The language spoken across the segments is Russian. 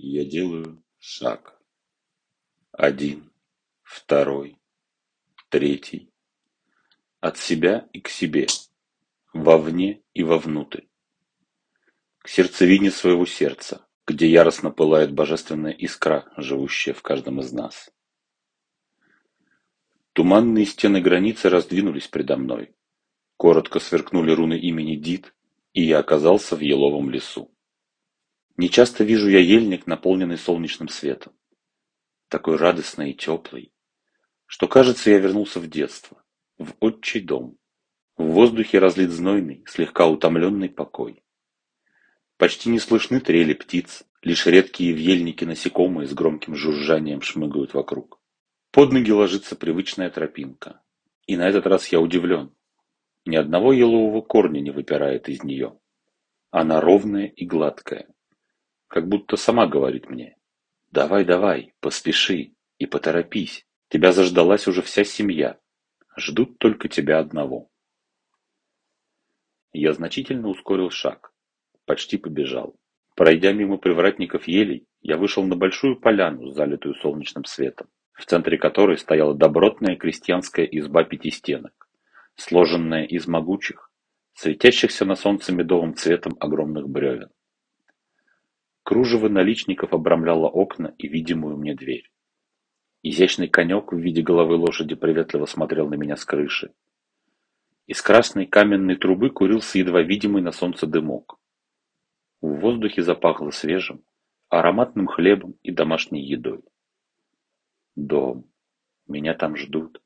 Я делаю шаг. Один, второй, третий. От себя и к себе, вовне и вовнутрь. К сердцевине своего сердца, где яростно пылает божественная искра, живущая в каждом из нас. Туманные стены границы раздвинулись предо мной. Коротко сверкнули руны имени Дид, и я оказался в еловом лесу. Нечасто вижу я ельник, наполненный солнечным светом. Такой радостный и теплый, что, кажется, я вернулся в детство, в отчий дом. В воздухе разлит знойный, слегка утомленный покой. Почти не слышны трели птиц, лишь редкие в ельнике насекомые с громким жужжанием шмыгают вокруг. Под ноги ложится привычная тропинка. И на этот раз я удивлен. Ни одного елового корня не выпирает из нее. Она ровная и гладкая как будто сама говорит мне. Давай, давай, поспеши и поторопись. Тебя заждалась уже вся семья. Ждут только тебя одного. Я значительно ускорил шаг. Почти побежал. Пройдя мимо привратников елей, я вышел на большую поляну, залитую солнечным светом, в центре которой стояла добротная крестьянская изба пяти стенок, сложенная из могучих, светящихся на солнце медовым цветом огромных бревен. Кружево наличников обрамляло окна и видимую мне дверь. Изящный конек в виде головы лошади приветливо смотрел на меня с крыши. Из красной каменной трубы курился едва видимый на солнце дымок. В воздухе запахло свежим, ароматным хлебом и домашней едой. Дом. Меня там ждут.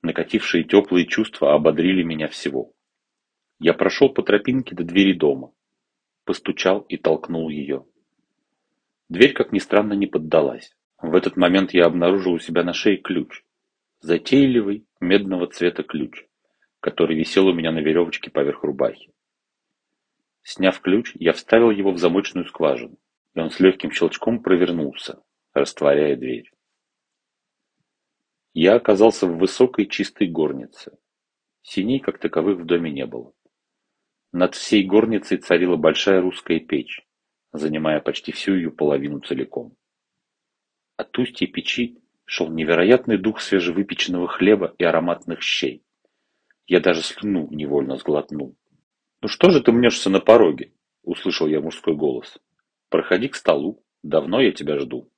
Накатившие теплые чувства ободрили меня всего. Я прошел по тропинке до двери дома постучал и толкнул ее. Дверь, как ни странно, не поддалась. В этот момент я обнаружил у себя на шее ключ. Затейливый, медного цвета ключ, который висел у меня на веревочке поверх рубахи. Сняв ключ, я вставил его в замочную скважину, и он с легким щелчком провернулся, растворяя дверь. Я оказался в высокой чистой горнице. Синей, как таковых, в доме не было. Над всей горницей царила большая русская печь, занимая почти всю ее половину целиком. От устья печи шел невероятный дух свежевыпеченного хлеба и ароматных щей. Я даже слюну невольно сглотнул. «Ну что же ты мнешься на пороге?» — услышал я мужской голос. «Проходи к столу. Давно я тебя жду».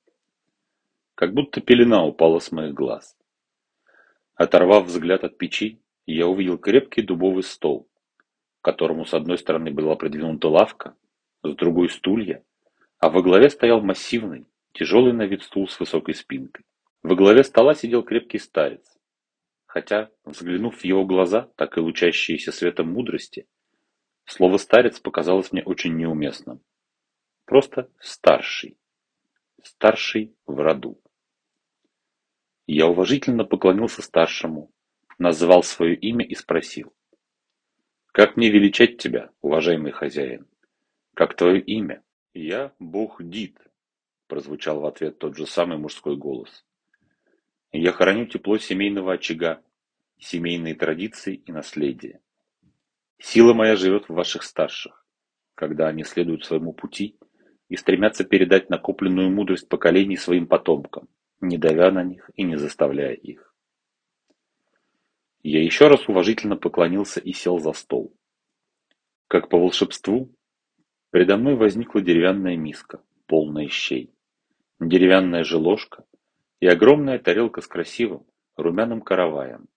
Как будто пелена упала с моих глаз. Оторвав взгляд от печи, я увидел крепкий дубовый стол, которому с одной стороны была придвинута лавка, с другой стулья, а во главе стоял массивный, тяжелый на вид стул с высокой спинкой. Во главе стола сидел крепкий старец, хотя, взглянув в его глаза, так и лучащиеся светом мудрости, слово «старец» показалось мне очень неуместным. Просто «старший», «старший в роду». Я уважительно поклонился старшему, назвал свое имя и спросил. Как мне величать тебя, уважаемый хозяин? Как твое имя? Я бог Дид, прозвучал в ответ тот же самый мужской голос. Я храню тепло семейного очага, семейные традиции и наследие. Сила моя живет в ваших старших, когда они следуют своему пути и стремятся передать накопленную мудрость поколений своим потомкам, не давя на них и не заставляя их. Я еще раз уважительно поклонился и сел за стол. Как по волшебству, предо мной возникла деревянная миска, полная щей, деревянная же ложка и огромная тарелка с красивым, румяным караваем,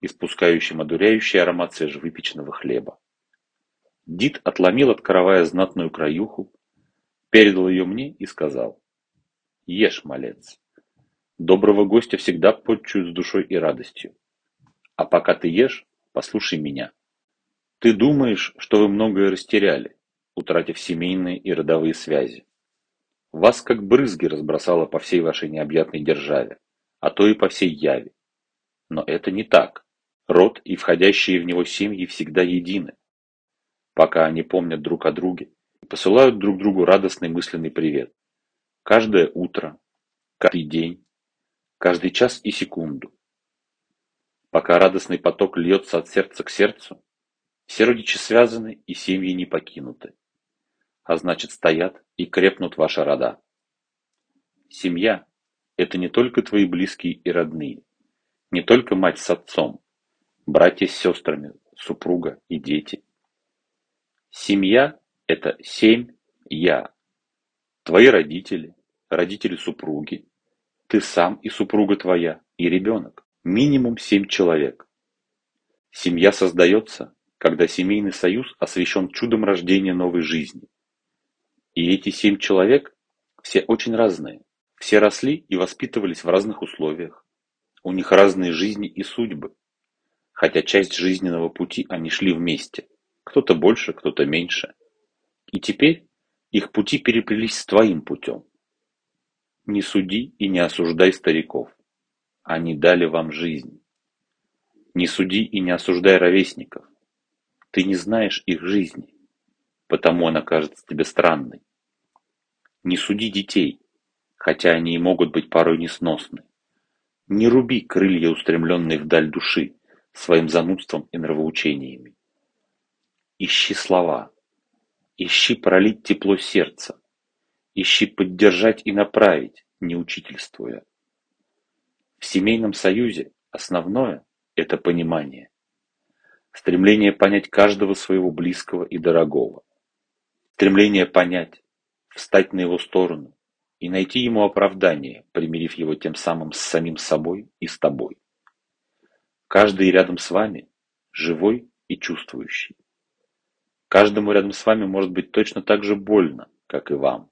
испускающим одуряющий аромат свежевыпеченного хлеба. Дид отломил от каравая знатную краюху, передал ее мне и сказал, «Ешь, малец, доброго гостя всегда подчуют с душой и радостью. А пока ты ешь, послушай меня. Ты думаешь, что вы многое растеряли, утратив семейные и родовые связи. Вас как брызги разбросало по всей вашей необъятной державе, а то и по всей Яве. Но это не так. Род и входящие в него семьи всегда едины. Пока они помнят друг о друге и посылают друг другу радостный мысленный привет. Каждое утро, каждый день, каждый час и секунду. Пока радостный поток льется от сердца к сердцу, все родичи связаны и семьи не покинуты. а значит стоят и крепнут ваши рода. Семья – это не только твои близкие и родные, не только мать с отцом, братья с сестрами, супруга и дети. Семья – это семь «я». Твои родители, родители супруги, ты сам и супруга твоя, и ребенок. Минимум семь человек. Семья создается, когда семейный союз освящен чудом рождения новой жизни. И эти семь человек все очень разные. Все росли и воспитывались в разных условиях. У них разные жизни и судьбы. Хотя часть жизненного пути они шли вместе. Кто-то больше, кто-то меньше. И теперь их пути переплелись с твоим путем. Не суди и не осуждай стариков. Они дали вам жизнь. Не суди и не осуждай ровесников. Ты не знаешь их жизни, потому она кажется тебе странной. Не суди детей, хотя они и могут быть порой несносны. Не руби крылья, устремленные вдаль души, своим занудством и нравоучениями. Ищи слова, ищи пролить тепло сердца, ищи поддержать и направить, не учительствуя. В семейном союзе основное – это понимание. Стремление понять каждого своего близкого и дорогого. Стремление понять, встать на его сторону и найти ему оправдание, примирив его тем самым с самим собой и с тобой. Каждый рядом с вами живой и чувствующий. Каждому рядом с вами может быть точно так же больно, как и вам,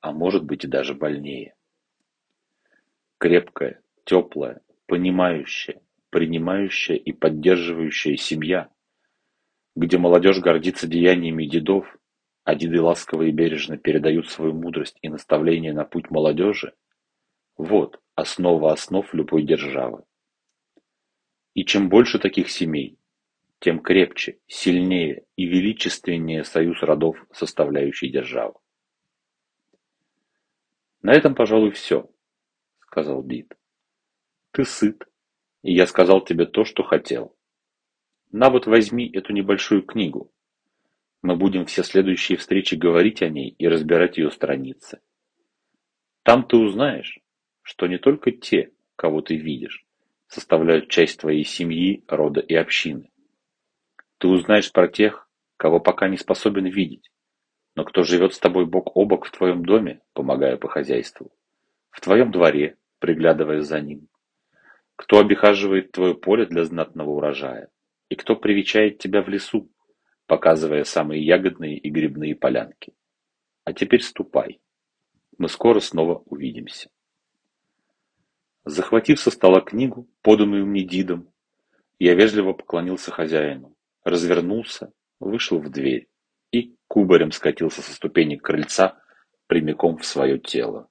а может быть и даже больнее. Крепкая, теплая, понимающая, принимающая и поддерживающая семья, где молодежь гордится деяниями дедов, а деды ласково и бережно передают свою мудрость и наставления на путь молодежи, вот основа основ любой державы. И чем больше таких семей, тем крепче, сильнее и величественнее союз родов, составляющий державу. На этом, пожалуй, все, сказал Бит. Ты сыт, и я сказал тебе то, что хотел. На вот возьми эту небольшую книгу. Мы будем все следующие встречи говорить о ней и разбирать ее страницы. Там ты узнаешь, что не только те, кого ты видишь, составляют часть твоей семьи, рода и общины. Ты узнаешь про тех, кого пока не способен видеть, но кто живет с тобой бок о бок в твоем доме, помогая по хозяйству, в твоем дворе, приглядывая за ним, кто обихаживает твое поле для знатного урожая? И кто привечает тебя в лесу, показывая самые ягодные и грибные полянки? А теперь ступай. Мы скоро снова увидимся. Захватив со стола книгу, поданную мне Дидом, я вежливо поклонился хозяину, развернулся, вышел в дверь и кубарем скатился со ступенек крыльца прямиком в свое тело.